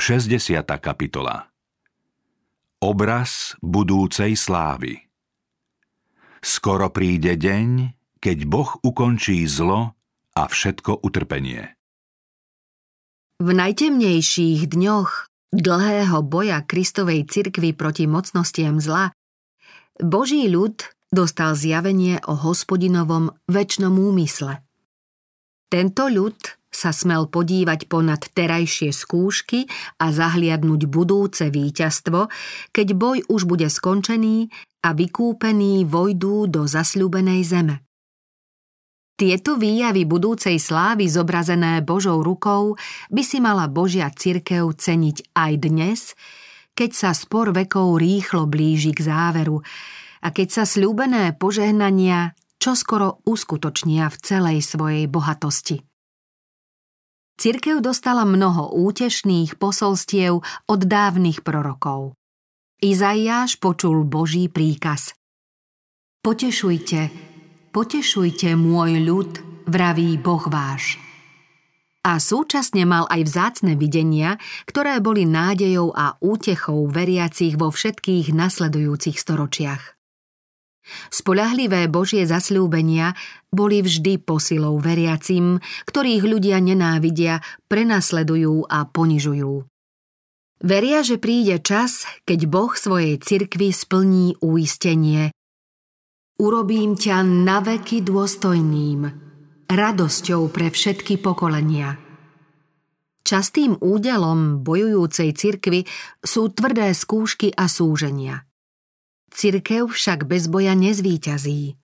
60. kapitola Obraz budúcej slávy Skoro príde deň, keď Boh ukončí zlo a všetko utrpenie. V najtemnejších dňoch dlhého boja Kristovej cirkvi proti mocnostiam zla Boží ľud dostal zjavenie o hospodinovom väčšnom úmysle. Tento ľud sa smel podívať ponad terajšie skúšky a zahliadnúť budúce víťazstvo, keď boj už bude skončený a vykúpený vojdú do zasľúbenej zeme. Tieto výjavy budúcej slávy zobrazené Božou rukou by si mala Božia cirkev ceniť aj dnes, keď sa spor vekov rýchlo blíži k záveru a keď sa slúbené požehnania čoskoro uskutočnia v celej svojej bohatosti. Cirkev dostala mnoho útešných posolstiev od dávnych prorokov. Izaiáš počul Boží príkaz. Potešujte, potešujte môj ľud, vraví Boh váš. A súčasne mal aj vzácne videnia, ktoré boli nádejou a útechou veriacich vo všetkých nasledujúcich storočiach. Spoľahlivé Božie zasľúbenia boli vždy posilou veriacim, ktorých ľudia nenávidia, prenasledujú a ponižujú. Veria, že príde čas, keď Boh svojej cirkvi splní uistenie. Urobím ťa naveky dôstojným, radosťou pre všetky pokolenia. Častým údelom bojujúcej cirkvy sú tvrdé skúšky a súženia – Cirkev však bez boja nezvíťazí.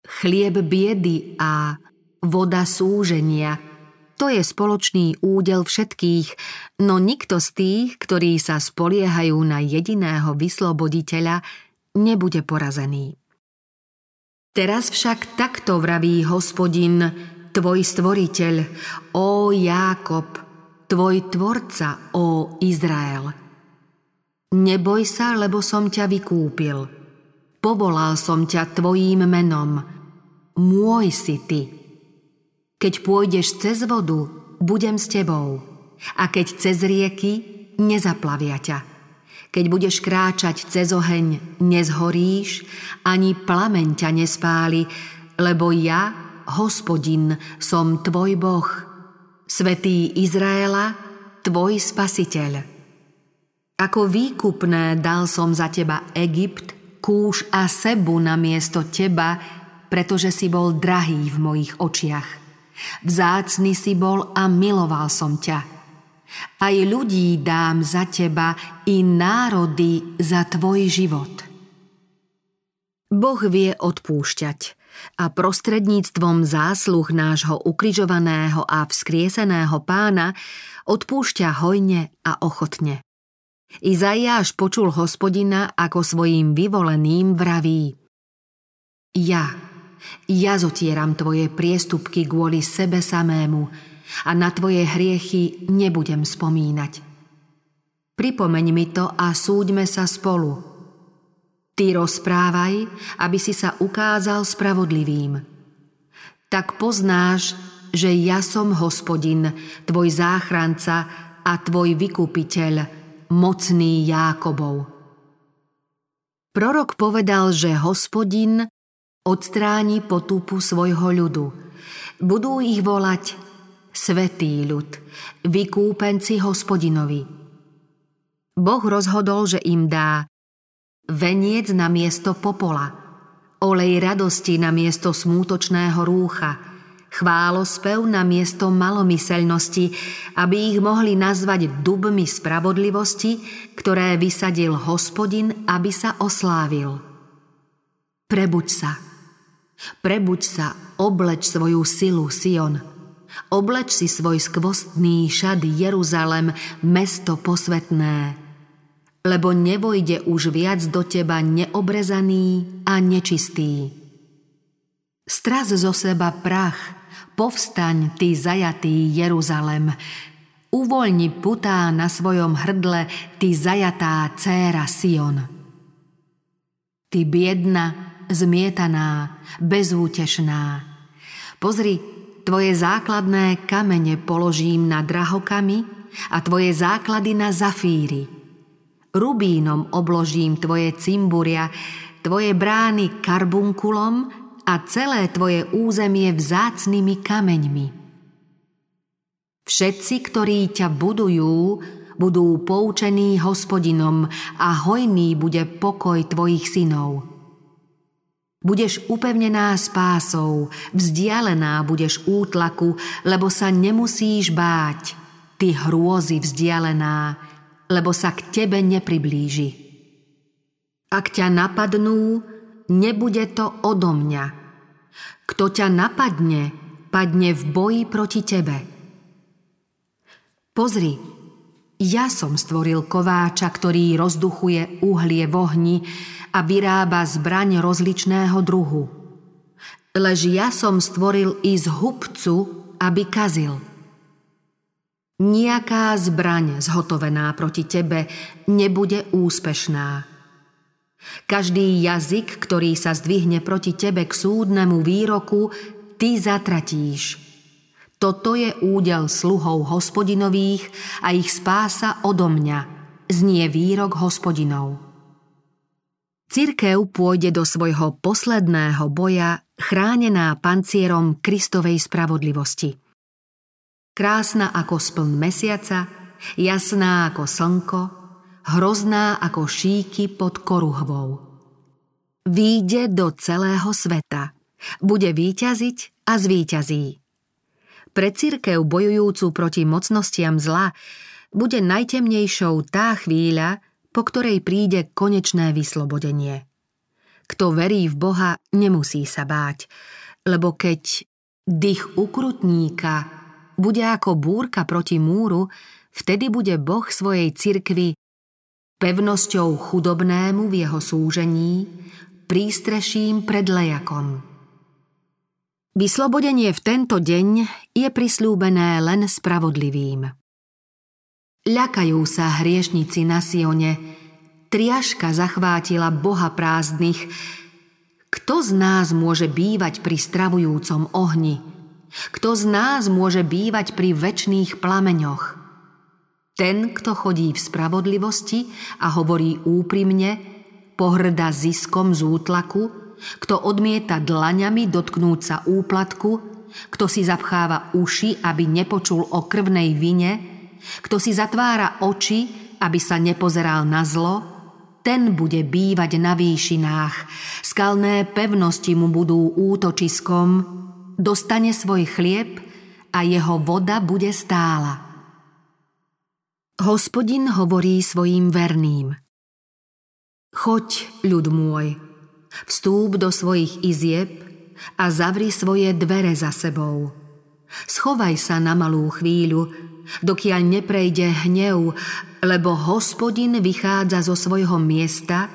Chlieb biedy a voda súženia to je spoločný údel všetkých, no nikto z tých, ktorí sa spoliehajú na jediného vysloboditeľa, nebude porazený. Teraz však takto vraví hospodin, tvoj stvoriteľ, ó Jákob, tvoj tvorca, ó Izrael. Neboj sa, lebo som ťa vykúpil. Povolal som ťa tvojím menom. Môj si ty. Keď pôjdeš cez vodu, budem s tebou. A keď cez rieky, nezaplavia ťa. Keď budeš kráčať cez oheň, nezhoríš, ani plameň ťa nespáli, lebo ja, hospodin, som tvoj Boh, svetý Izraela, tvoj spasiteľ. Ako výkupné dal som za teba Egypt, kúš a sebu na miesto teba, pretože si bol drahý v mojich očiach. Vzácny si bol a miloval som ťa. Aj ľudí dám za teba i národy za tvoj život. Boh vie odpúšťať a prostredníctvom zásluh nášho ukrižovaného a vzkrieseného pána odpúšťa hojne a ochotne. Izaiáš počul hospodina, ako svojim vyvoleným vraví Ja, ja zotieram tvoje priestupky kvôli sebe samému a na tvoje hriechy nebudem spomínať. Pripomeň mi to a súďme sa spolu. Ty rozprávaj, aby si sa ukázal spravodlivým. Tak poznáš, že ja som hospodin, tvoj záchranca a tvoj vykupiteľ, mocný Jákobov. Prorok povedal, že hospodin odstráni potupu svojho ľudu. Budú ich volať Svetý ľud, vykúpenci hospodinovi. Boh rozhodol, že im dá veniec na miesto popola, olej radosti na miesto smútočného rúcha – chválospev na miesto malomyselnosti, aby ich mohli nazvať dubmi spravodlivosti, ktoré vysadil hospodin, aby sa oslávil. Prebuď sa. Prebuď sa, obleč svoju silu, Sion. Obleč si svoj skvostný šad Jeruzalem, mesto posvetné. Lebo nevojde už viac do teba neobrezaný a nečistý. Straz zo seba prach, Povstaň, ty zajatý Jeruzalem, uvoľni putá na svojom hrdle, ty zajatá céra Sion. Ty biedna, zmietaná, bezútešná. Pozri, tvoje základné kamene položím na drahokami a tvoje základy na zafíry. Rubínom obložím tvoje cimburia, tvoje brány karbunkulom a celé tvoje územie vzácnými kameňmi. Všetci, ktorí ťa budujú, budú poučení hospodinom a hojný bude pokoj tvojich synov. Budeš upevnená spásou, vzdialená budeš útlaku, lebo sa nemusíš báť, ty hrôzy vzdialená, lebo sa k tebe nepriblíži. Ak ťa napadnú, nebude to odo mňa. Kto ťa napadne, padne v boji proti tebe. Pozri, ja som stvoril kováča, ktorý rozduchuje uhlie v ohni, a vyrába zbraň rozličného druhu. Lež ja som stvoril i z hubcu, aby kazil. Nijaká zbraň zhotovená proti tebe nebude úspešná. Každý jazyk, ktorý sa zdvihne proti tebe k súdnemu výroku, ty zatratíš. Toto je údel sluhov hospodinových a ich spása odo mňa, znie výrok hospodinov. Cirkev pôjde do svojho posledného boja chránená pancierom Kristovej spravodlivosti. Krásna ako spln mesiaca, jasná ako slnko, hrozná ako šíky pod koruhvou. Výjde do celého sveta, bude výťaziť a zvíťazí. Pre cirkev bojujúcu proti mocnostiam zla bude najtemnejšou tá chvíľa, po ktorej príde konečné vyslobodenie. Kto verí v Boha, nemusí sa báť, lebo keď dých ukrutníka bude ako búrka proti múru, vtedy bude Boh svojej cirkvi pevnosťou chudobnému v jeho súžení, prístreším pred lejakom. Vyslobodenie v tento deň je prislúbené len spravodlivým. Ľakajú sa hriešnici na Sione, triaška zachvátila boha prázdnych. Kto z nás môže bývať pri stravujúcom ohni? Kto z nás môže bývať pri väčšných plameňoch? Ten, kto chodí v spravodlivosti a hovorí úprimne, pohrda ziskom z útlaku, kto odmieta dlaňami dotknúť sa úplatku, kto si zapcháva uši, aby nepočul o krvnej vine, kto si zatvára oči, aby sa nepozeral na zlo, ten bude bývať na výšinách, skalné pevnosti mu budú útočiskom, dostane svoj chlieb a jeho voda bude stála. Hospodin hovorí svojim verným. Choď, ľud môj, vstúp do svojich izieb a zavri svoje dvere za sebou. Schovaj sa na malú chvíľu, dokiaľ neprejde hnev, lebo hospodin vychádza zo svojho miesta,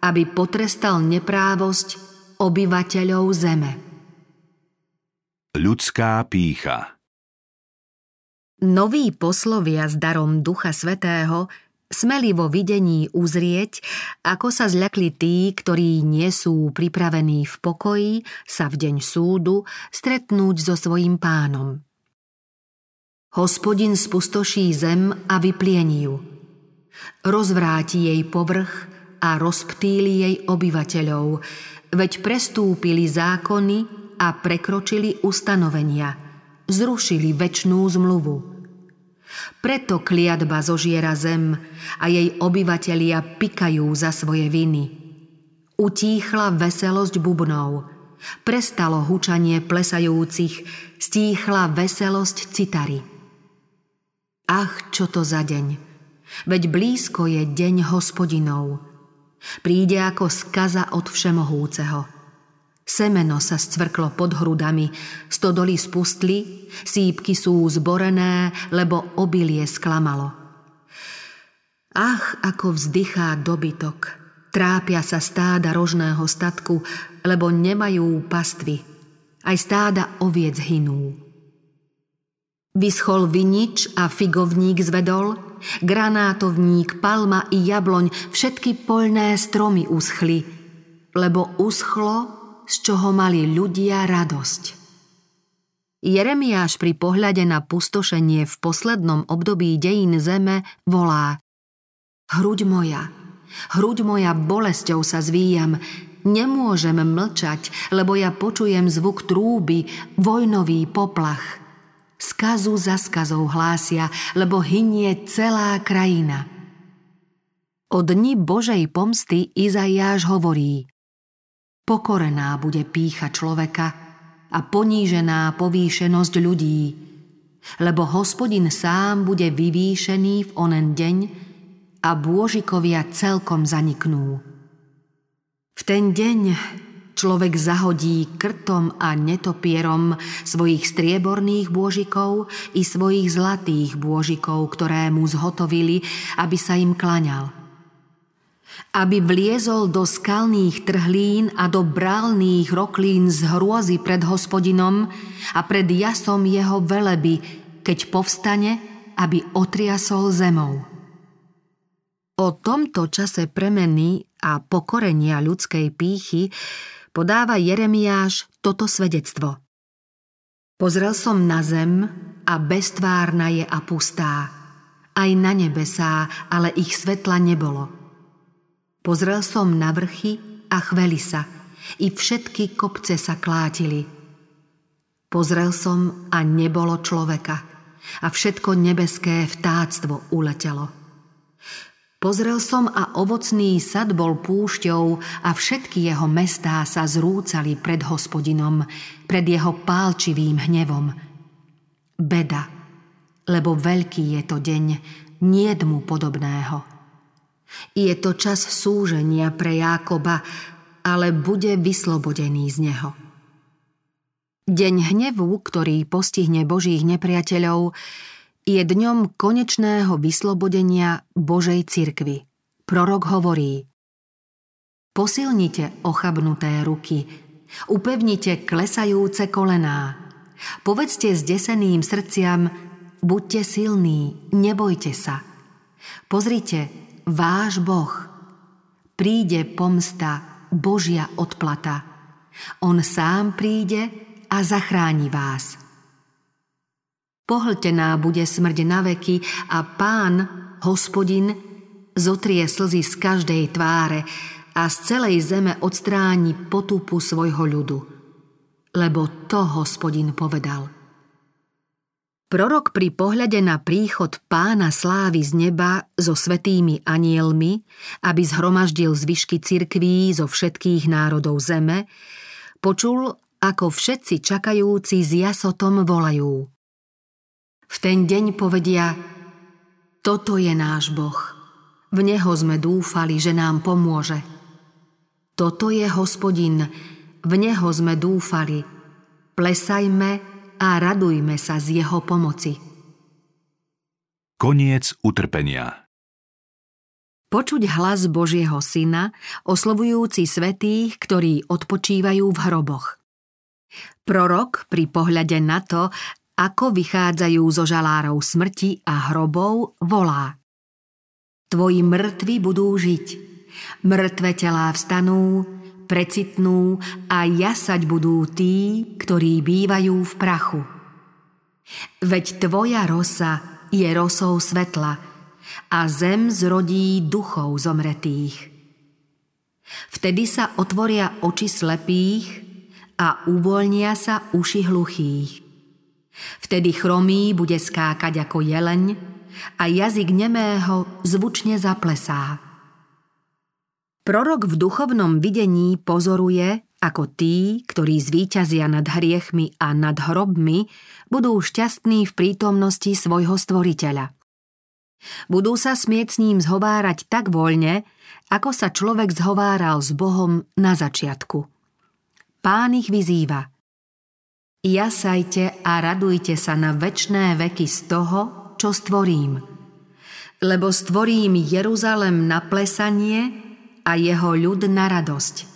aby potrestal neprávosť obyvateľov zeme. Ľudská pícha Noví poslovia s darom Ducha Svetého smeli vo videní uzrieť, ako sa zľakli tí, ktorí nie sú pripravení v pokoji sa v deň súdu stretnúť so svojím pánom. Hospodin spustoší zem a vypliení ju. Rozvráti jej povrch a rozptýli jej obyvateľov, veď prestúpili zákony a prekročili ustanovenia, zrušili väčšnú zmluvu. Preto kliatba zožiera zem a jej obyvatelia pikajú za svoje viny. Utíchla veselosť bubnov, prestalo hučanie plesajúcich, stíchla veselosť citary. Ach, čo to za deň! Veď blízko je deň hospodinov. Príde ako skaza od všemohúceho. Semeno sa scvrklo pod hrudami, stodoly spustli, sípky sú zborené, lebo obilie sklamalo. Ach, ako vzdychá dobytok. Trápia sa stáda rožného statku, lebo nemajú pastvy. Aj stáda oviec hynú. Vyschol vinič a figovník zvedol, granátovník, palma i jabloň, všetky poľné stromy uschli, lebo uschlo, z čoho mali ľudia radosť. Jeremiáš pri pohľade na pustošenie v poslednom období dejín zeme volá Hruď moja, hruď moja bolesťou sa zvíjam, nemôžem mlčať, lebo ja počujem zvuk trúby, vojnový poplach. Skazu za skazou hlásia, lebo hynie celá krajina. O dni Božej pomsty Izajáš hovorí Pokorená bude pícha človeka a ponížená povýšenosť ľudí, lebo hospodin sám bude vyvýšený v onen deň a bôžikovia celkom zaniknú. V ten deň človek zahodí krtom a netopierom svojich strieborných bôžikov i svojich zlatých bôžikov, ktoré mu zhotovili, aby sa im klaňal. Aby vliezol do skalných trhlín a do brálných roklín z hrôzy pred hospodinom a pred jasom jeho veleby, keď povstane, aby otriasol zemou. O tomto čase premeny a pokorenia ľudskej pýchy podáva Jeremiáš toto svedectvo. Pozrel som na zem a beztvárna je a pustá. Aj na nebesá, ale ich svetla nebolo. Pozrel som na vrchy a chveli sa. I všetky kopce sa klátili. Pozrel som a nebolo človeka. A všetko nebeské vtáctvo uletelo. Pozrel som a ovocný sad bol púšťou a všetky jeho mestá sa zrúcali pred hospodinom, pred jeho pálčivým hnevom. Beda, lebo veľký je to deň, nie mu podobného. Je to čas súženia pre Jákoba, ale bude vyslobodený z neho. Deň hnevu, ktorý postihne Božích nepriateľov, je dňom konečného vyslobodenia Božej cirkvy. Prorok hovorí Posilnite ochabnuté ruky, upevnite klesajúce kolená, povedzte s deseným srdciam, buďte silní, nebojte sa. Pozrite, váš Boh, príde pomsta, Božia odplata. On sám príde a zachráni vás. Pohltená bude smrť na veky a pán, hospodin, zotrie slzy z každej tváre a z celej zeme odstráni potupu svojho ľudu. Lebo to hospodin povedal. Prorok pri pohľade na príchod pána slávy z neba so svetými anielmi, aby zhromaždil zvyšky cirkví zo všetkých národov zeme, počul, ako všetci čakajúci s jasotom volajú. V ten deň povedia, toto je náš Boh. V Neho sme dúfali, že nám pomôže. Toto je hospodin, v Neho sme dúfali. Plesajme a radujme sa z Jeho pomoci. Koniec utrpenia Počuť hlas Božieho Syna, oslovujúci svetých, ktorí odpočívajú v hroboch. Prorok pri pohľade na to, ako vychádzajú zo žalárov smrti a hrobov, volá. Tvoji mŕtvi budú žiť, mŕtve telá vstanú, precitnú a jasať budú tí, ktorí bývajú v prachu. Veď tvoja rosa je rosou svetla a zem zrodí duchov zomretých. Vtedy sa otvoria oči slepých a uvoľnia sa uši hluchých. Vtedy chromý bude skákať ako jeleň a jazyk nemého zvučne zaplesá. Prorok v duchovnom videní pozoruje, ako tí, ktorí zvíťazia nad hriechmi a nad hrobmi, budú šťastní v prítomnosti svojho stvoriteľa. Budú sa smieť s ním zhovárať tak voľne, ako sa človek zhováral s Bohom na začiatku. Pán ich vyzýva. Jasajte a radujte sa na večné veky z toho, čo stvorím. Lebo stvorím Jeruzalem na plesanie a jeho ľud na radosť.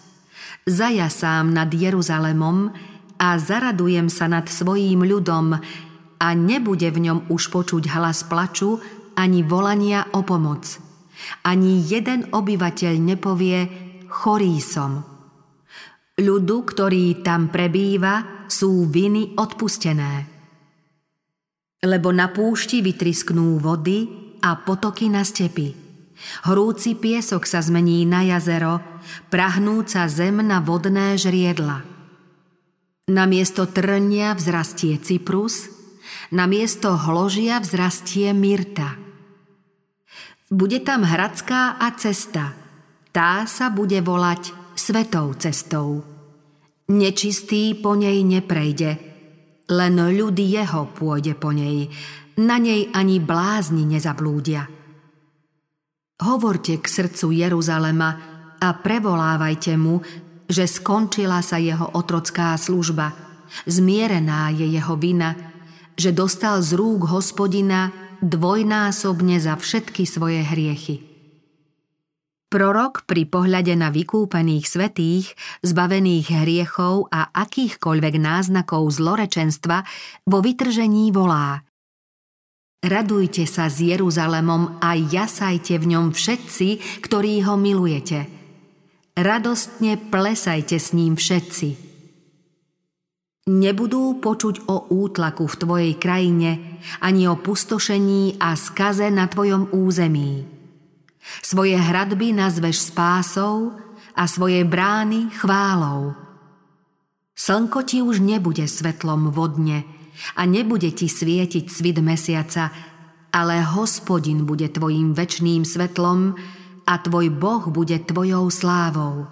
Zajasám nad Jeruzalemom a zaradujem sa nad svojím ľudom a nebude v ňom už počuť hlas plaču ani volania o pomoc. Ani jeden obyvateľ nepovie, chorý som. Ľudu, ktorý tam prebýva, sú viny odpustené. Lebo na púšti vytrisknú vody a potoky na stepy. Hrúci piesok sa zmení na jazero, prahnúca zem na vodné žriedla. Na miesto trnia vzrastie cyprus, na miesto hložia vzrastie myrta. Bude tam hradská a cesta, tá sa bude volať svetou cestou. Nečistý po nej neprejde, len ľud jeho pôjde po nej, na nej ani blázni nezablúdia. Hovorte k srdcu Jeruzalema a prevolávajte mu, že skončila sa jeho otrocká služba, zmierená je jeho vina, že dostal z rúk hospodina dvojnásobne za všetky svoje hriechy. Prorok pri pohľade na vykúpených svetých, zbavených hriechov a akýchkoľvek náznakov zlorečenstva vo vytržení volá Radujte sa s Jeruzalemom a jasajte v ňom všetci, ktorí ho milujete. Radostne plesajte s ním všetci. Nebudú počuť o útlaku v tvojej krajine, ani o pustošení a skaze na tvojom území Svoje hradby nazveš spásou a svoje brány chválou. Slnko ti už nebude svetlom vodne a nebude ti svietiť svit mesiaca, ale hospodin bude tvojim večným svetlom a tvoj Boh bude tvojou slávou.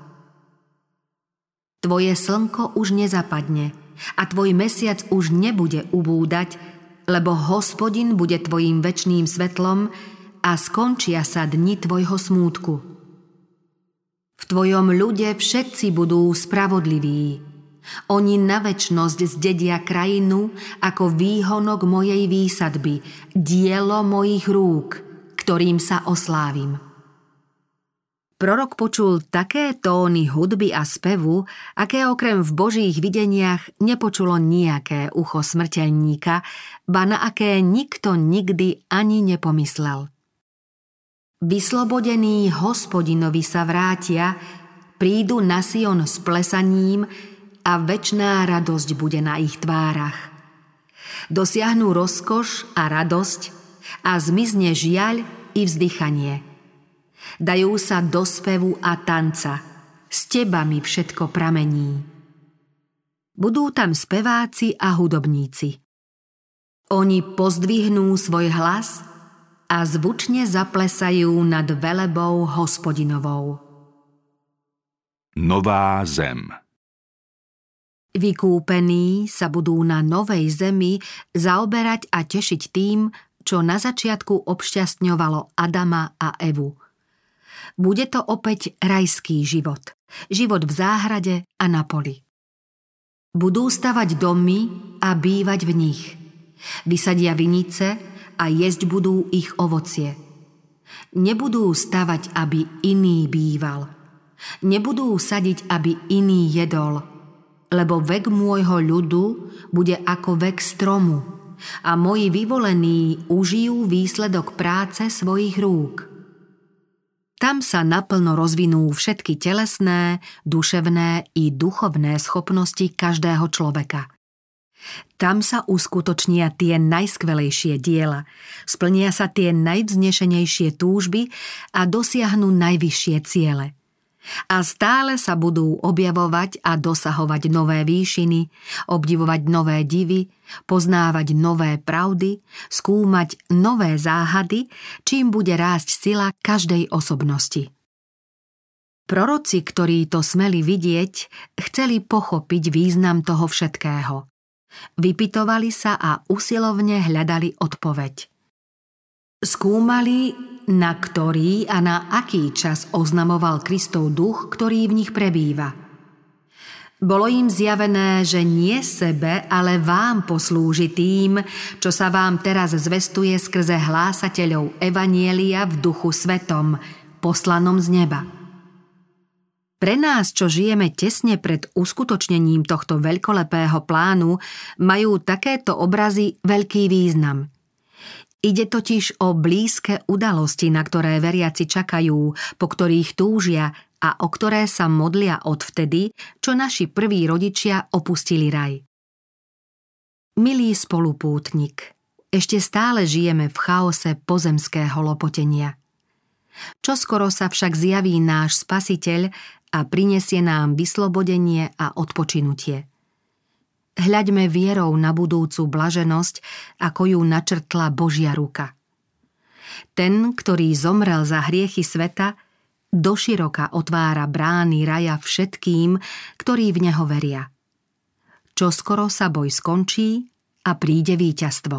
Tvoje slnko už nezapadne a tvoj mesiac už nebude ubúdať, lebo hospodin bude tvojim večným svetlom a skončia sa dni tvojho smútku. V tvojom ľude všetci budú spravodliví. Oni na väčnosť zdedia krajinu ako výhonok mojej výsadby, dielo mojich rúk, ktorým sa oslávim. Prorok počul také tóny hudby a spevu, aké okrem v božích videniach nepočulo nejaké ucho smrteľníka, ba na aké nikto nikdy ani nepomyslel. Vyslobodení hospodinovi sa vrátia, prídu na Sion s plesaním a väčná radosť bude na ich tvárach. Dosiahnu rozkoš a radosť a zmizne žiaľ i vzdychanie. Dajú sa do spevu a tanca, s teba mi všetko pramení. Budú tam speváci a hudobníci. Oni pozdvihnú svoj hlas – a zvučne zaplesajú nad velebou hospodinovou. Nová zem Vykúpení sa budú na novej zemi zaoberať a tešiť tým, čo na začiatku obšťastňovalo Adama a Evu. Bude to opäť rajský život. Život v záhrade a na poli. Budú stavať domy a bývať v nich. Vysadia vinice a jesť budú ich ovocie. Nebudú stavať, aby iný býval. Nebudú sadiť, aby iný jedol, lebo vek môjho ľudu bude ako vek stromu a moji vyvolení užijú výsledok práce svojich rúk. Tam sa naplno rozvinú všetky telesné, duševné i duchovné schopnosti každého človeka – tam sa uskutočnia tie najskvelejšie diela, splnia sa tie najvznešenejšie túžby a dosiahnu najvyššie ciele. A stále sa budú objavovať a dosahovať nové výšiny, obdivovať nové divy, poznávať nové pravdy, skúmať nové záhady, čím bude rásť sila každej osobnosti. Proroci, ktorí to smeli vidieť, chceli pochopiť význam toho všetkého. Vypitovali sa a usilovne hľadali odpoveď. Skúmali, na ktorý a na aký čas oznamoval Kristov duch, ktorý v nich prebýva. Bolo im zjavené, že nie sebe, ale vám poslúži tým, čo sa vám teraz zvestuje skrze hlásateľov Evanielia v duchu svetom, poslanom z neba. Pre nás, čo žijeme tesne pred uskutočnením tohto veľkolepého plánu, majú takéto obrazy veľký význam. Ide totiž o blízke udalosti, na ktoré veriaci čakajú, po ktorých túžia a o ktoré sa modlia odvtedy, čo naši prví rodičia opustili raj. Milý spolupútnik, ešte stále žijeme v chaose pozemského lopotenia. Čoskoro sa však zjaví náš spasiteľ a prinesie nám vyslobodenie a odpočinutie. Hľaďme vierou na budúcu blaženosť, ako ju načrtla Božia ruka. Ten, ktorý zomrel za hriechy sveta, doširoka otvára brány raja všetkým, ktorí v neho veria. Čo skoro sa boj skončí a príde víťazstvo.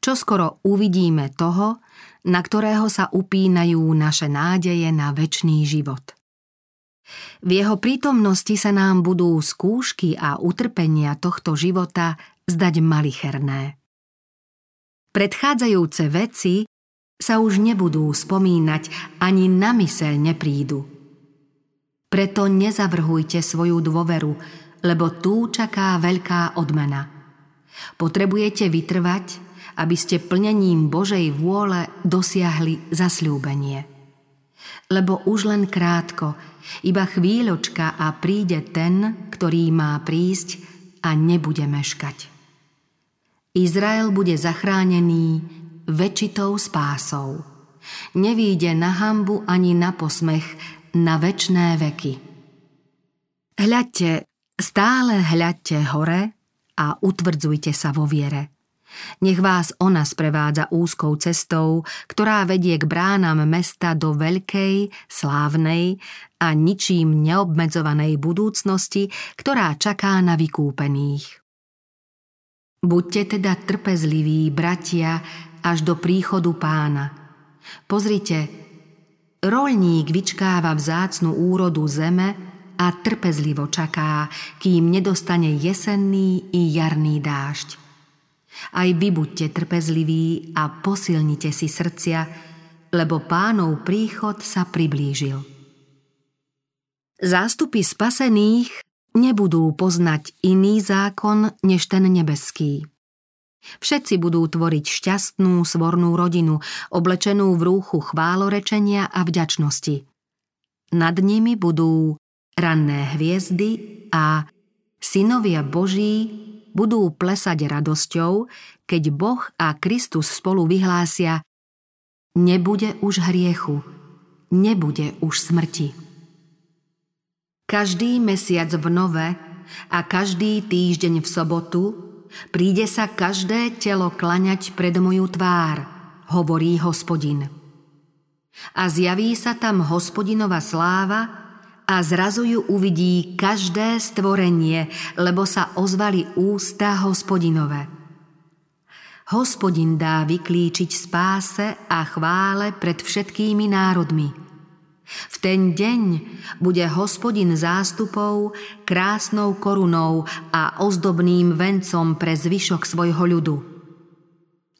Čo skoro uvidíme toho, na ktorého sa upínajú naše nádeje na väčší život. V jeho prítomnosti sa nám budú skúšky a utrpenia tohto života zdať malicherné. Predchádzajúce veci sa už nebudú spomínať ani na myseľ neprídu. Preto nezavrhujte svoju dôveru, lebo tu čaká veľká odmena. Potrebujete vytrvať aby ste plnením Božej vôle dosiahli zasľúbenie. Lebo už len krátko, iba chvíľočka a príde ten, ktorý má prísť a nebude meškať. Izrael bude zachránený väčitou spásou. Nevíde na hambu ani na posmech na večné veky. Hľadte, stále hľadte hore a utvrdzujte sa vo viere – nech vás ona sprevádza úzkou cestou, ktorá vedie k bránam mesta do veľkej, slávnej a ničím neobmedzovanej budúcnosti, ktorá čaká na vykúpených. Buďte teda trpezliví, bratia, až do príchodu pána. Pozrite, rolník vyčkáva vzácnu úrodu zeme a trpezlivo čaká, kým nedostane jesenný i jarný dážď. Aj vy buďte trpezliví a posilnite si srdcia, lebo pánov príchod sa priblížil. Zástupy spasených nebudú poznať iný zákon než ten nebeský. Všetci budú tvoriť šťastnú, svornú rodinu, oblečenú v rúchu chválorečenia a vďačnosti. Nad nimi budú ranné hviezdy a synovia Boží budú plesať radosťou, keď Boh a Kristus spolu vyhlásia Nebude už hriechu, nebude už smrti. Každý mesiac v nove a každý týždeň v sobotu príde sa každé telo klaňať pred moju tvár, hovorí hospodin. A zjaví sa tam hospodinova sláva a zrazu ju uvidí každé stvorenie, lebo sa ozvali ústa hospodinové. Hospodin dá vyklíčiť spáse a chvále pred všetkými národmi. V ten deň bude hospodin zástupov krásnou korunou a ozdobným vencom pre zvyšok svojho ľudu.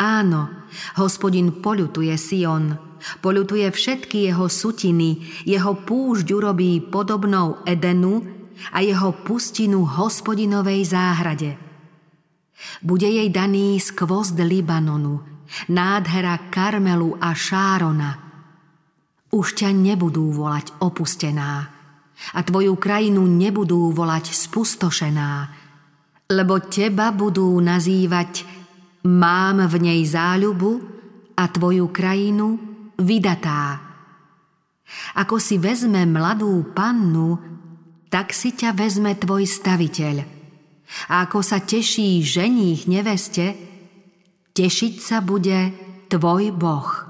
Áno, hospodin poľutuje Sion, Polutuje všetky jeho sutiny, jeho púšť urobí podobnou Edenu a jeho pustinu hospodinovej záhrade. Bude jej daný skvost Libanonu, nádhera Karmelu a Šárona. Už ťa nebudú volať opustená a tvoju krajinu nebudú volať spustošená, lebo teba budú nazývať Mám v nej záľubu a tvoju krajinu vydatá. Ako si vezme mladú pannu, tak si ťa vezme tvoj staviteľ. A ako sa teší ženích neveste, tešiť sa bude tvoj Boh.